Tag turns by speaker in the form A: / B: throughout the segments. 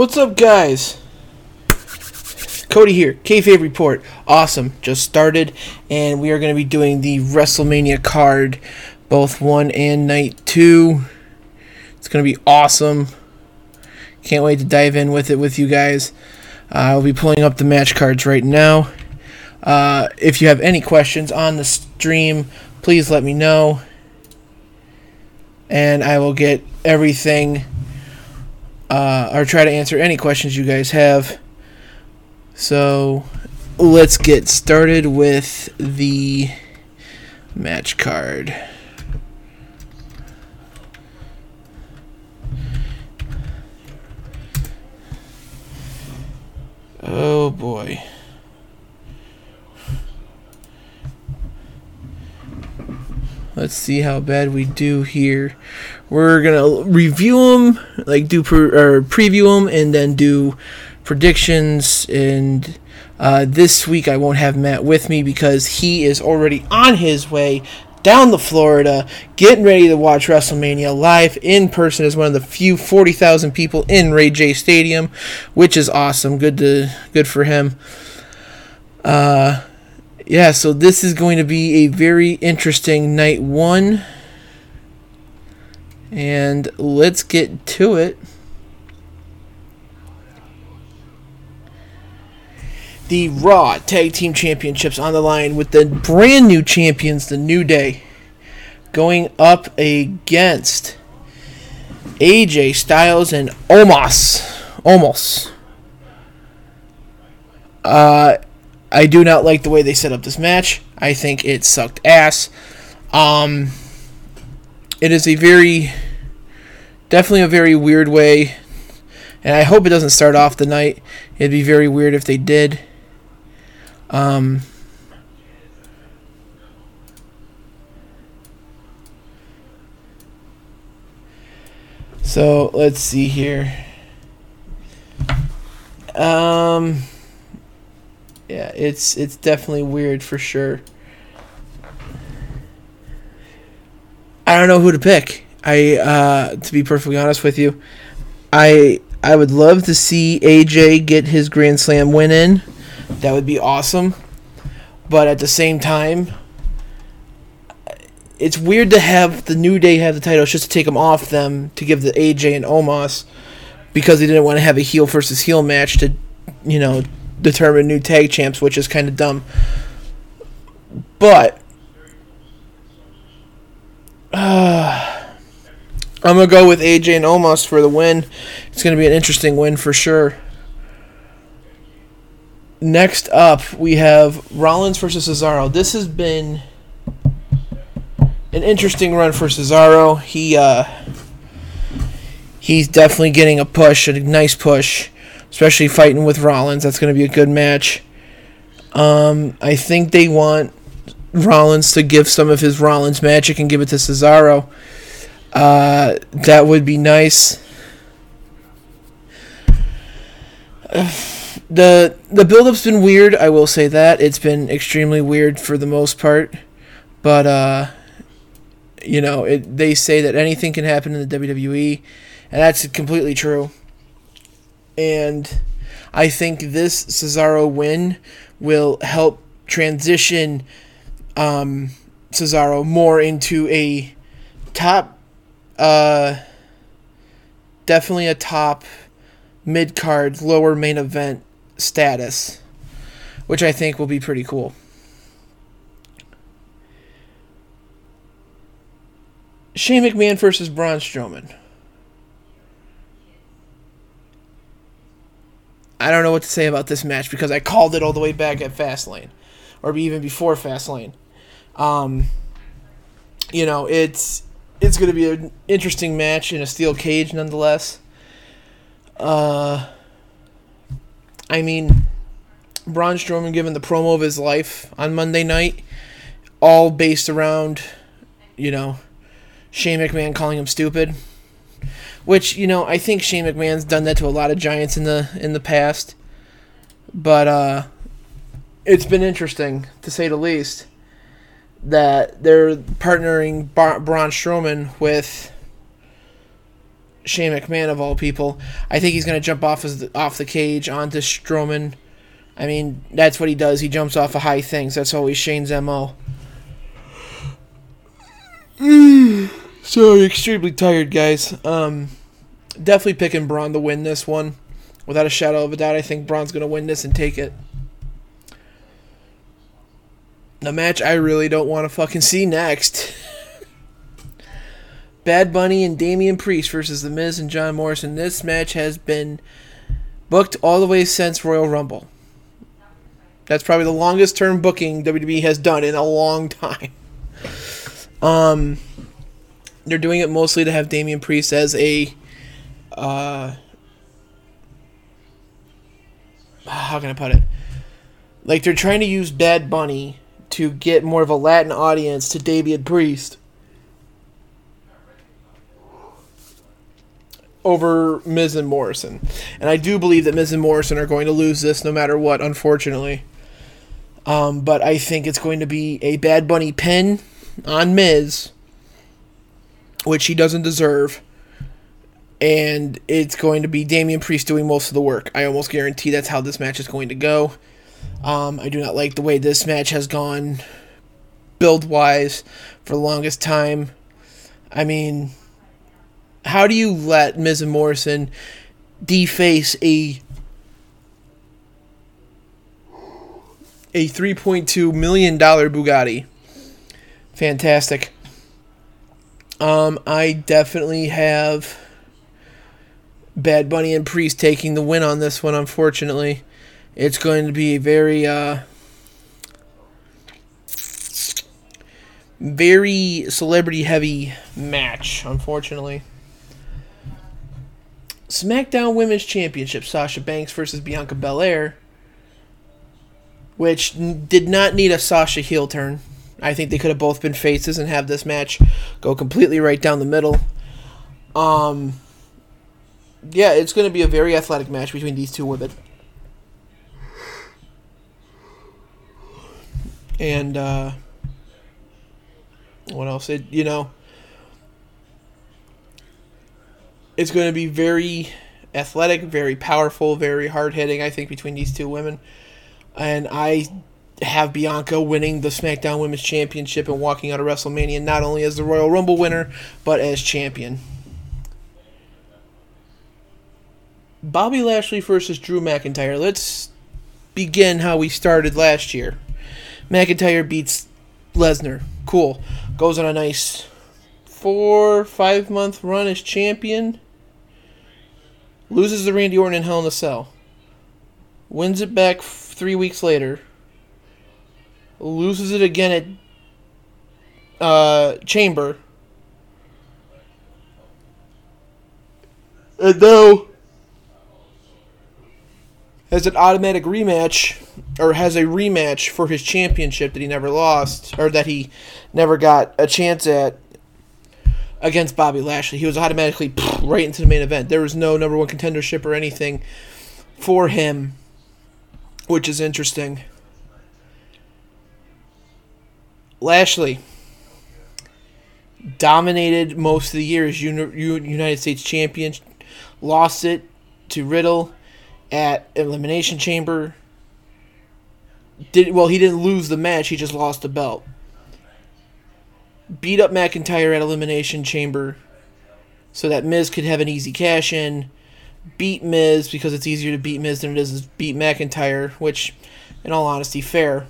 A: What's up, guys? Cody here, Kayfabe Report. Awesome, just started, and we are going to be doing the WrestleMania card, both one and night two. It's going to be awesome. Can't wait to dive in with it with you guys. Uh, I'll be pulling up the match cards right now. Uh, if you have any questions on the stream, please let me know, and I will get everything uh, or try to answer any questions you guys have. So let's get started with the match card. Oh boy. Let's see how bad we do here. We're gonna review them, like do pre- or preview them, and then do predictions. And uh, this week I won't have Matt with me because he is already on his way down to Florida, getting ready to watch WrestleMania live in person as one of the few 40,000 people in Ray J Stadium, which is awesome. Good to good for him. Uh, yeah, so this is going to be a very interesting night one. And let's get to it. The Raw Tag Team Championships on the line with the brand new champions, the New Day, going up against AJ Styles and Omos. Omos. Uh, I do not like the way they set up this match. I think it sucked ass. Um, it is a very, definitely a very weird way, and I hope it doesn't start off the night. It'd be very weird if they did. Um, so let's see here. Um, yeah, it's it's definitely weird for sure. I don't know who to pick. I uh, to be perfectly honest with you, I I would love to see AJ get his Grand Slam win in. That would be awesome. But at the same time, it's weird to have the New Day have the titles just to take them off them to give the AJ and Omos because they didn't want to have a heel versus heel match to, you know, determine new tag champs, which is kind of dumb. But uh, I'm gonna go with AJ and Omos for the win. It's gonna be an interesting win for sure. Next up, we have Rollins versus Cesaro. This has been an interesting run for Cesaro. He uh, he's definitely getting a push, a nice push especially fighting with Rollins. That's going to be a good match. Um, I think they want Rollins to give some of his Rollins magic and give it to Cesaro. Uh, that would be nice. the the build-up's been weird. I will say that it's been extremely weird for the most part, but uh, you know, it, they say that anything can happen in the WWE, and that's completely true and I think this Cesaro win will help transition um, Cesaro more into a top, uh, definitely a top mid card, lower main event status, which I think will be pretty cool. Shane McMahon versus Braun Strowman. I don't know what to say about this match because I called it all the way back at Fastlane, or even before Fastlane. Um, you know, it's it's going to be an interesting match in a steel cage, nonetheless. Uh, I mean, Braun Strowman giving the promo of his life on Monday night, all based around, you know, Shane McMahon calling him stupid. Which you know, I think Shane McMahon's done that to a lot of giants in the in the past, but uh, it's been interesting to say the least that they're partnering Bar- Braun Strowman with Shane McMahon of all people. I think he's going to jump off as the, off the cage onto Strowman. I mean, that's what he does. He jumps off of high things. That's always Shane's mo. So extremely tired, guys. Um, definitely picking Braun to win this one, without a shadow of a doubt. I think Braun's going to win this and take it. The match I really don't want to fucking see next. Bad Bunny and Damian Priest versus The Miz and John Morrison. This match has been booked all the way since Royal Rumble. That's probably the longest term booking WWE has done in a long time. Um, they're doing it mostly to have Damian Priest as a, uh, how can I put it? Like they're trying to use Bad Bunny to get more of a Latin audience to Damian Priest over Miz and Morrison. And I do believe that Miz and Morrison are going to lose this no matter what, unfortunately. Um, but I think it's going to be a Bad Bunny pin on Miz, which he doesn't deserve. And it's going to be Damian Priest doing most of the work. I almost guarantee that's how this match is going to go. Um, I do not like the way this match has gone build wise for the longest time. I mean, how do you let Miz and Morrison deface a a 3.2 million dollar Bugatti? Fantastic. Um, I definitely have Bad Bunny and Priest taking the win on this one, unfortunately. It's going to be a very, uh, very celebrity heavy match, unfortunately. SmackDown Women's Championship Sasha Banks versus Bianca Belair, which did not need a Sasha heel turn. I think they could have both been faces and have this match go completely right down the middle. Um, yeah, it's going to be a very athletic match between these two women. And uh, what else? It you know, it's going to be very athletic, very powerful, very hard hitting. I think between these two women, and I have Bianca winning the SmackDown Women's Championship and walking out of WrestleMania not only as the Royal Rumble winner but as champion. Bobby Lashley versus Drew McIntyre. Let's begin how we started last year. McIntyre beats Lesnar. Cool. Goes on a nice four, five month run as champion. Loses the Randy Orton in Hell in a Cell. Wins it back three weeks later. Loses it again at uh, Chamber. And now has an automatic rematch or has a rematch for his championship that he never lost or that he never got a chance at against Bobby Lashley. He was automatically right into the main event. There was no number one contendership or anything for him, which is interesting. Lashley dominated most of the year as United States champion, lost it to Riddle at Elimination Chamber. Did well, he didn't lose the match; he just lost the belt. beat up McIntyre at Elimination Chamber so that Miz could have an easy cash in, beat Miz because it's easier to beat Miz than it is to beat McIntyre, which, in all honesty, fair.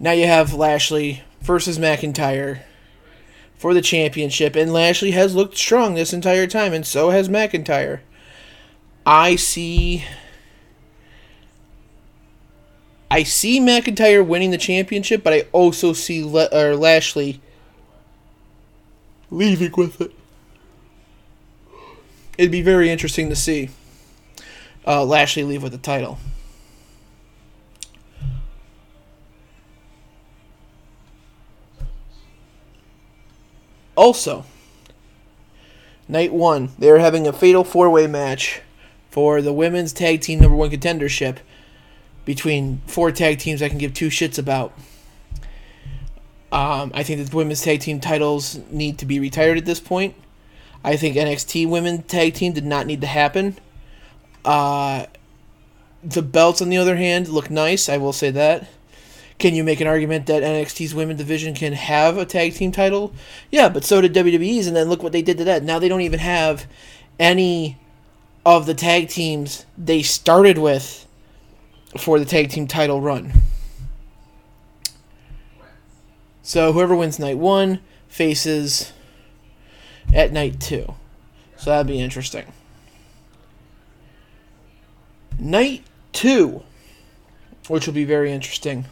A: Now you have Lashley versus McIntyre for the championship, and Lashley has looked strong this entire time, and so has McIntyre. I see. I see McIntyre winning the championship, but I also see Le- or Lashley leaving with it. It'd be very interesting to see uh, Lashley leave with the title. Also, night one, they're having a fatal four way match for the women's tag team number one contendership between four tag teams I can give two shits about. Um, I think the women's tag team titles need to be retired at this point. I think NXT women tag team did not need to happen. Uh, the belts, on the other hand, look nice. I will say that. Can you make an argument that NXT's women division can have a tag team title? Yeah, but so did WWE's, and then look what they did to that. Now they don't even have any of the tag teams they started with for the tag team title run. So whoever wins night one faces at night two. So that'd be interesting. Night two, which will be very interesting.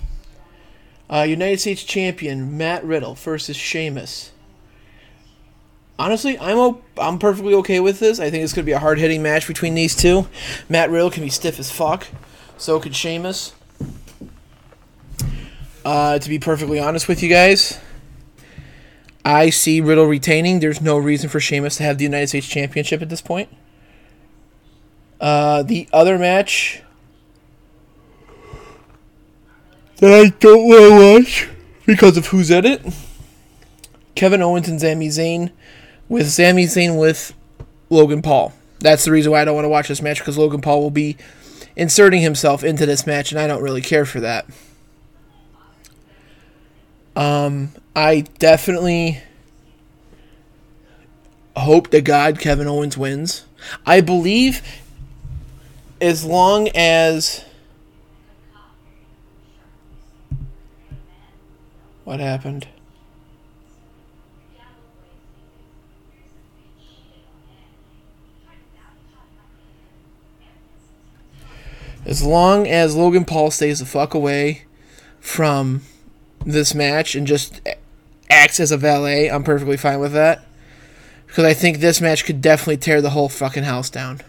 A: Uh, United States Champion Matt Riddle versus Sheamus. Honestly, I'm o- I'm perfectly okay with this. I think it's gonna be a hard hitting match between these two. Matt Riddle can be stiff as fuck. So could Sheamus. Uh, to be perfectly honest with you guys, I see Riddle retaining. There's no reason for Sheamus to have the United States Championship at this point. Uh, the other match that I don't want to watch because of who's at it. Kevin Owens and Sami Zayn, with Sami Zayn with Logan Paul. That's the reason why I don't want to watch this match because Logan Paul will be inserting himself into this match, and I don't really care for that. Um, I definitely hope to God Kevin Owens wins. I believe as long as what happened? As long as Logan Paul stays the fuck away from this match and just acts as a valet, I'm perfectly fine with that. Because I think this match could definitely tear the whole fucking house down.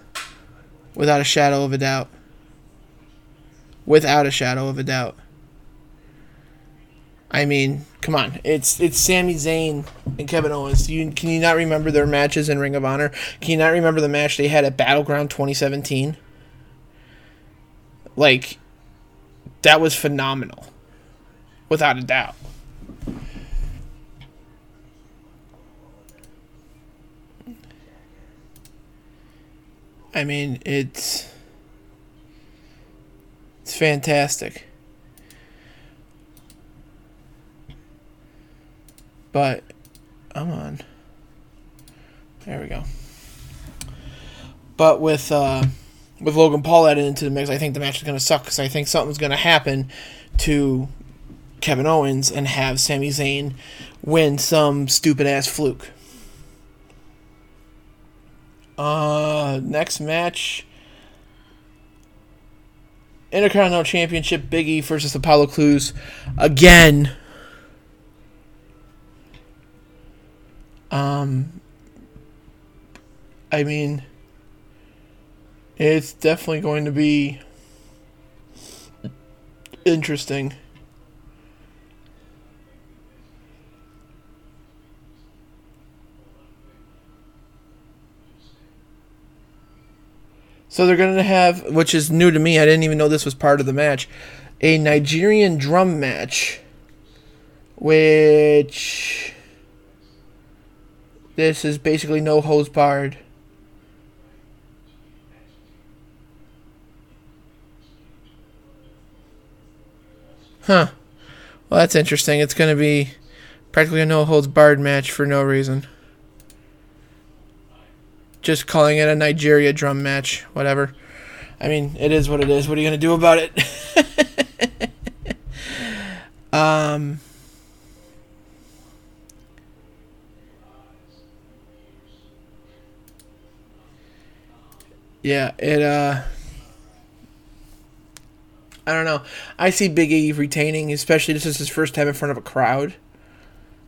A: Without a shadow of a doubt. Without a shadow of a doubt. I mean, come on. It's it's Sami Zayn and Kevin Owens. You can you not remember their matches in Ring of Honor? Can you not remember the match they had at Battleground 2017? Like that was phenomenal. Without a doubt. I mean, it's it's fantastic. But I'm on. There we go. But with uh, with Logan Paul added into the mix, I think the match is going to suck because I think something's going to happen to Kevin Owens and have Sami Zayn win some stupid ass fluke. Uh, next match. Intercontinental Championship Biggie versus Apollo Crews. Again. Um, I mean, it's definitely going to be interesting. So they're going to have, which is new to me, I didn't even know this was part of the match, a Nigerian drum match. Which. This is basically no hose barred. Huh. Well, that's interesting. It's going to be Practically a no holds barred match for no reason. Just calling it a Nigeria drum match, whatever. I mean, it is what it is. What are you gonna do about it? um. Yeah, it uh I don't know. I see Big E retaining, especially this is his first time in front of a crowd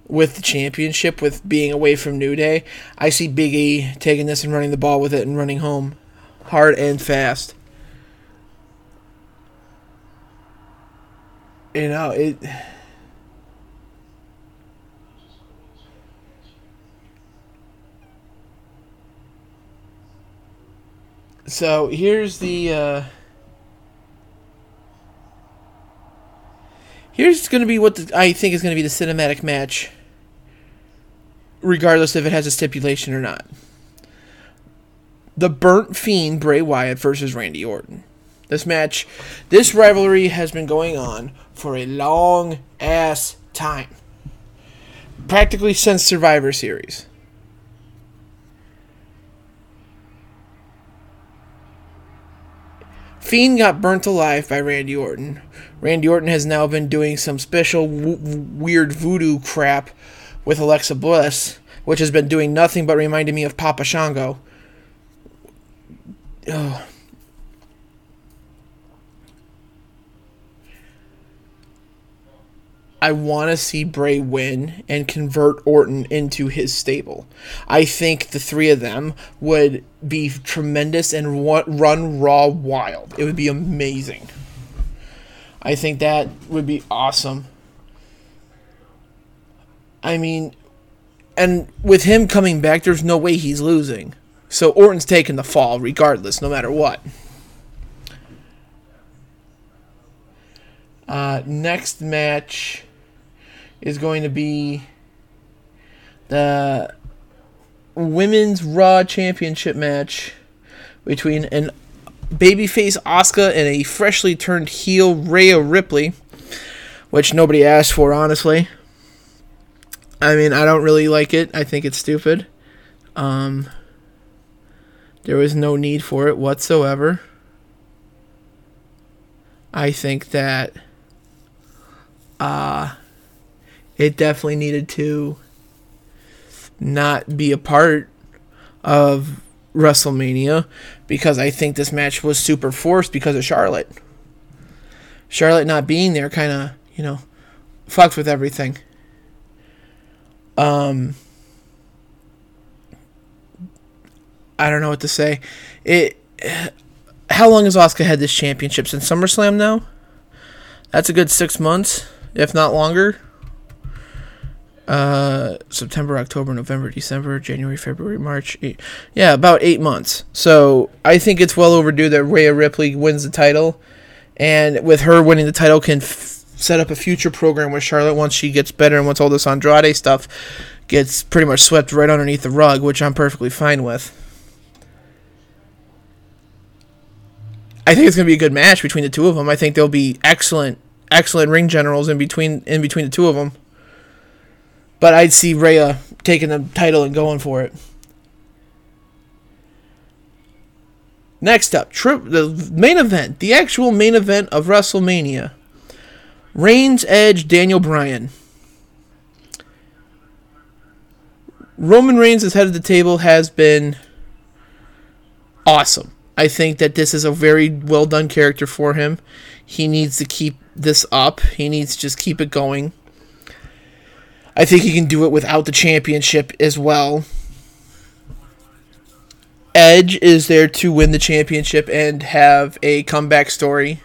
A: with the championship, with being away from New Day. I see Big E taking this and running the ball with it and running home hard and fast. You know, it. So here's the. Uh, Here's going to be what the, I think is going to be the cinematic match, regardless if it has a stipulation or not. The Burnt Fiend Bray Wyatt versus Randy Orton. This match, this rivalry has been going on for a long ass time. Practically since Survivor Series. Fiend got burnt alive by Randy Orton. Randy Orton has now been doing some special w- weird voodoo crap with Alexa Bliss, which has been doing nothing but reminding me of Papa Shango. Oh. I want to see Bray win and convert Orton into his stable. I think the three of them would be tremendous and run Raw wild. It would be amazing. I think that would be awesome. I mean, and with him coming back, there's no way he's losing. So Orton's taking the fall regardless, no matter what. Uh, next match is going to be the women's Raw Championship match between an babyface Asuka and a freshly turned heel Rhea Ripley, which nobody asked for, honestly. I mean, I don't really like it. I think it's stupid. Um, there was no need for it whatsoever. I think that uh, it definitely needed to not be a part of WrestleMania because I think this match was super forced because of Charlotte. Charlotte not being there kind of, you know, fucked with everything. Um I don't know what to say. It how long has Asuka had this championship since SummerSlam now? That's a good 6 months, if not longer uh, September, October, November, December, January, February, March. Eight, yeah, about eight months. So I think it's well overdue that Rhea Ripley wins the title, and with her winning the title, can f- set up a future program with Charlotte once she gets better and once all this Andrade stuff gets pretty much swept right underneath the rug, which I'm perfectly fine with. I think it's going to be a good match between the two of them. I think they'll be excellent, excellent ring generals in between in between the two of them. But I'd see Rhea taking the title and going for it. Next up, tri- the main event, the actual main event of WrestleMania. Reigns, Edge, Daniel Bryan. Roman Reigns, as head of the table, has been awesome. I think that this is a very well done character for him. He needs to keep this up. He needs to just keep it going. I think he can do it without the championship as well. Edge is there to win the championship and have a comeback story.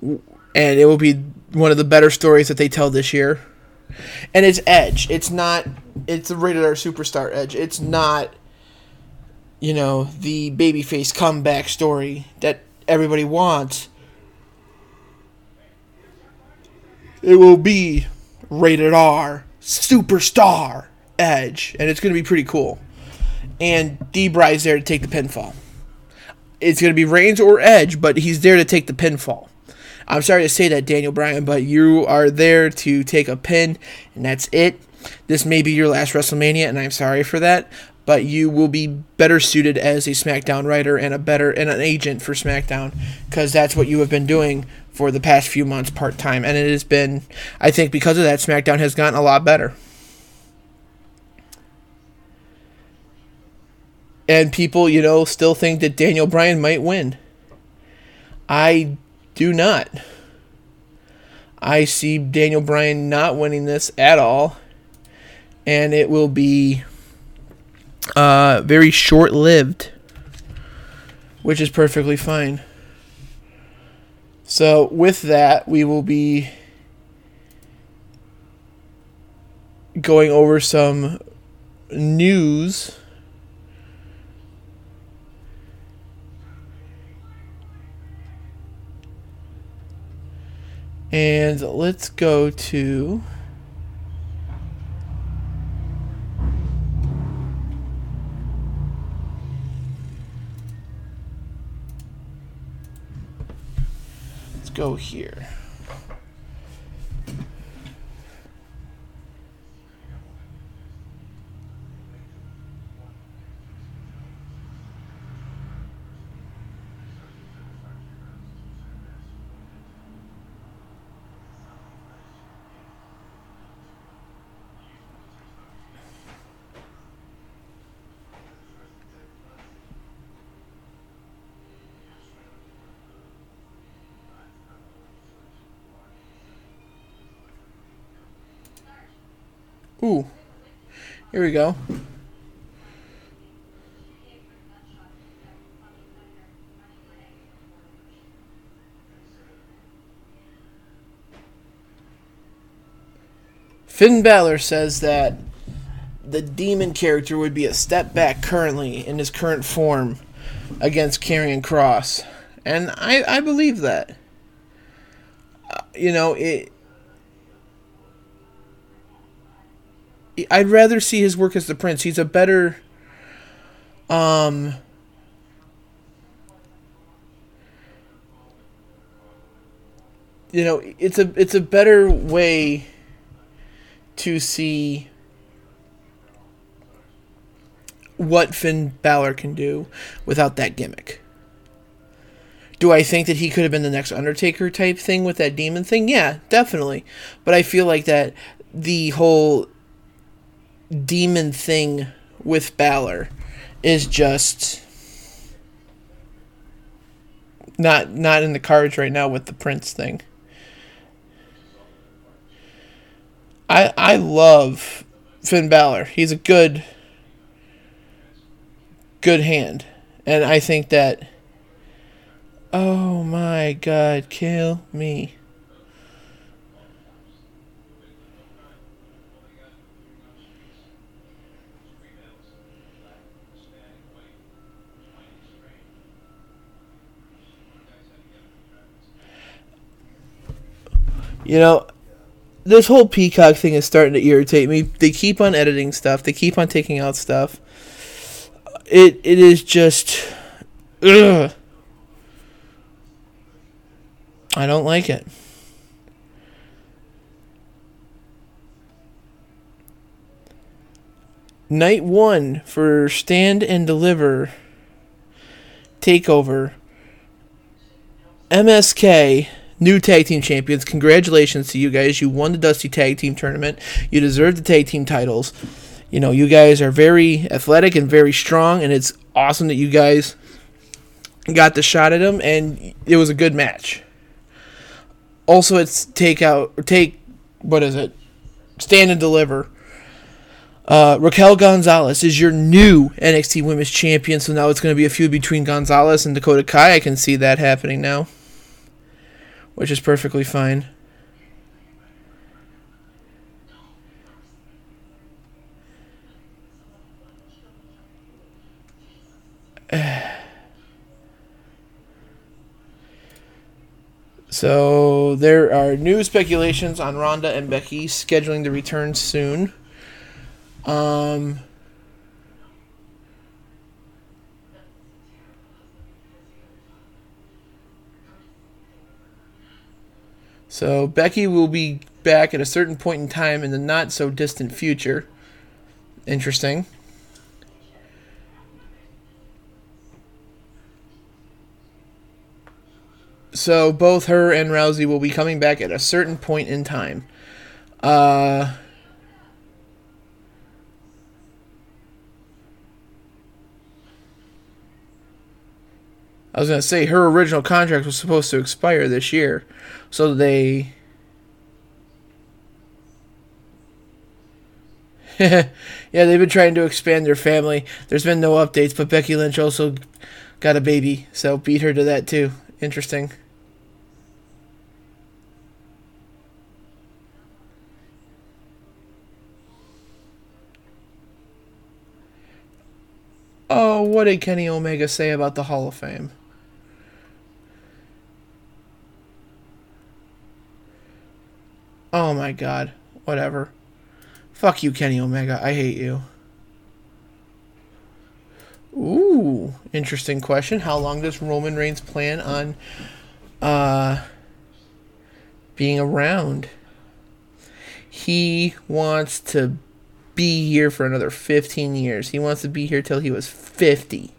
A: And it will be one of the better stories that they tell this year. And it's Edge. It's not it's the rated R superstar Edge. It's not you know, the babyface comeback story that everybody wants. It will be rated R superstar Edge, and it's going to be pretty cool. And D-Bry's there to take the pinfall. It's going to be Reigns or Edge, but he's there to take the pinfall. I'm sorry to say that, Daniel Bryan, but you are there to take a pin, and that's it. This may be your last WrestleMania, and I'm sorry for that. But you will be better suited as a SmackDown writer and a better and an agent for SmackDown, because that's what you have been doing for the past few months part time, and it has been. I think because of that, SmackDown has gotten a lot better. And people, you know, still think that Daniel Bryan might win. I do not. I see Daniel Bryan not winning this at all. And it will be uh, very short lived, which is perfectly fine. So, with that, we will be going over some news And let's go to. Go here. Ooh. Here we go. Finn Balor says that the demon character would be a step back currently in his current form against Karrion Kross. And I, I believe that. Uh, you know, it I'd rather see his work as the prince. He's a better um you know, it's a it's a better way to see what Finn Balor can do without that gimmick. Do I think that he could have been the next Undertaker type thing with that demon thing? Yeah, definitely. But I feel like that the whole demon thing with Balor is just not not in the cards right now with the Prince thing. I I love Finn Balor. He's a good good hand. And I think that oh my god, kill me. You know, this whole Peacock thing is starting to irritate me. They keep on editing stuff. They keep on taking out stuff. It it is just, ugh. I don't like it. Night one for Stand and Deliver Takeover. MSK new tag team champions. Congratulations to you guys. You won the Dusty Tag Team Tournament. You deserve the tag team titles. You know, you guys are very athletic and very strong, and it's awesome that you guys got the shot at them, and it was a good match. Also, it's take out or take what is it? Stand and deliver. Uh, Raquel Gonzalez is your new NXT Women's Champion, so now it's going to be a feud between Gonzalez and Dakota Kai. I can see that happening now which is perfectly fine. So there are new speculations on Ronda and Becky scheduling the return soon. Um, So Becky will be back at a certain point in time in the not so distant future. Interesting. So both her and Rousey will be coming back at a certain point in time. Uh, I was gonna say her original contract was supposed to expire this year, so they. yeah, they've been trying to expand their family. There's been no updates, but Becky Lynch also got a baby, so beat her to that too. Interesting. Oh, what did Kenny Omega say about the Hall of Fame? Oh my god. Whatever. Fuck you, Kenny Omega. I hate you. Ooh, interesting question. How long does Roman Reigns plan on uh being around? He wants to be here for another 15 years. He wants to be here till he was 50.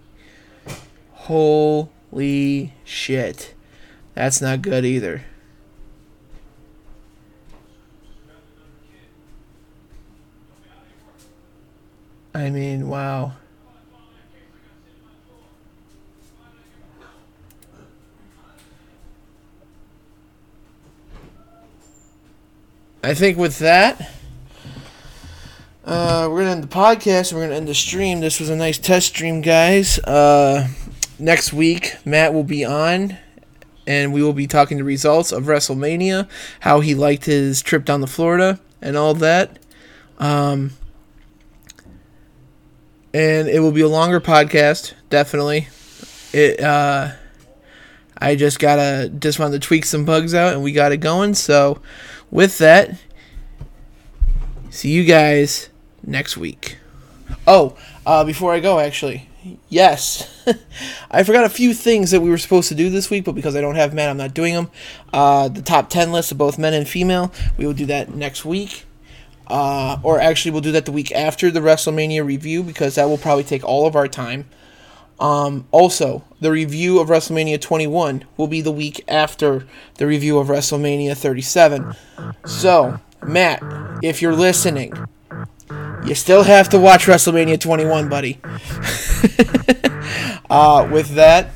A: Holy shit. That's not good either. I mean, wow. I think with that, uh, we're gonna end the podcast we're gonna end the stream. This was a nice test stream, guys. Uh, next week, Matt will be on, and we will be talking the results of WrestleMania, how he liked his trip down to Florida, and all that. Um, and it will be a longer podcast, definitely. It uh I just gotta just wanted to tweak some bugs out and we got it going. So with that, see you guys next week. Oh, uh, before I go, actually, yes, I forgot a few things that we were supposed to do this week, but because I don't have men, I'm not doing them. Uh, the top ten list of both men and female, we will do that next week. Uh, or actually, we'll do that the week after the WrestleMania review because that will probably take all of our time. Um, also, the review of WrestleMania 21 will be the week after the review of WrestleMania 37. So, Matt, if you're listening, you still have to watch WrestleMania 21, buddy. uh, with that,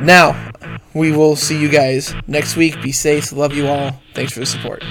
A: now we will see you guys next week. Be safe. Love you all. Thanks for the support.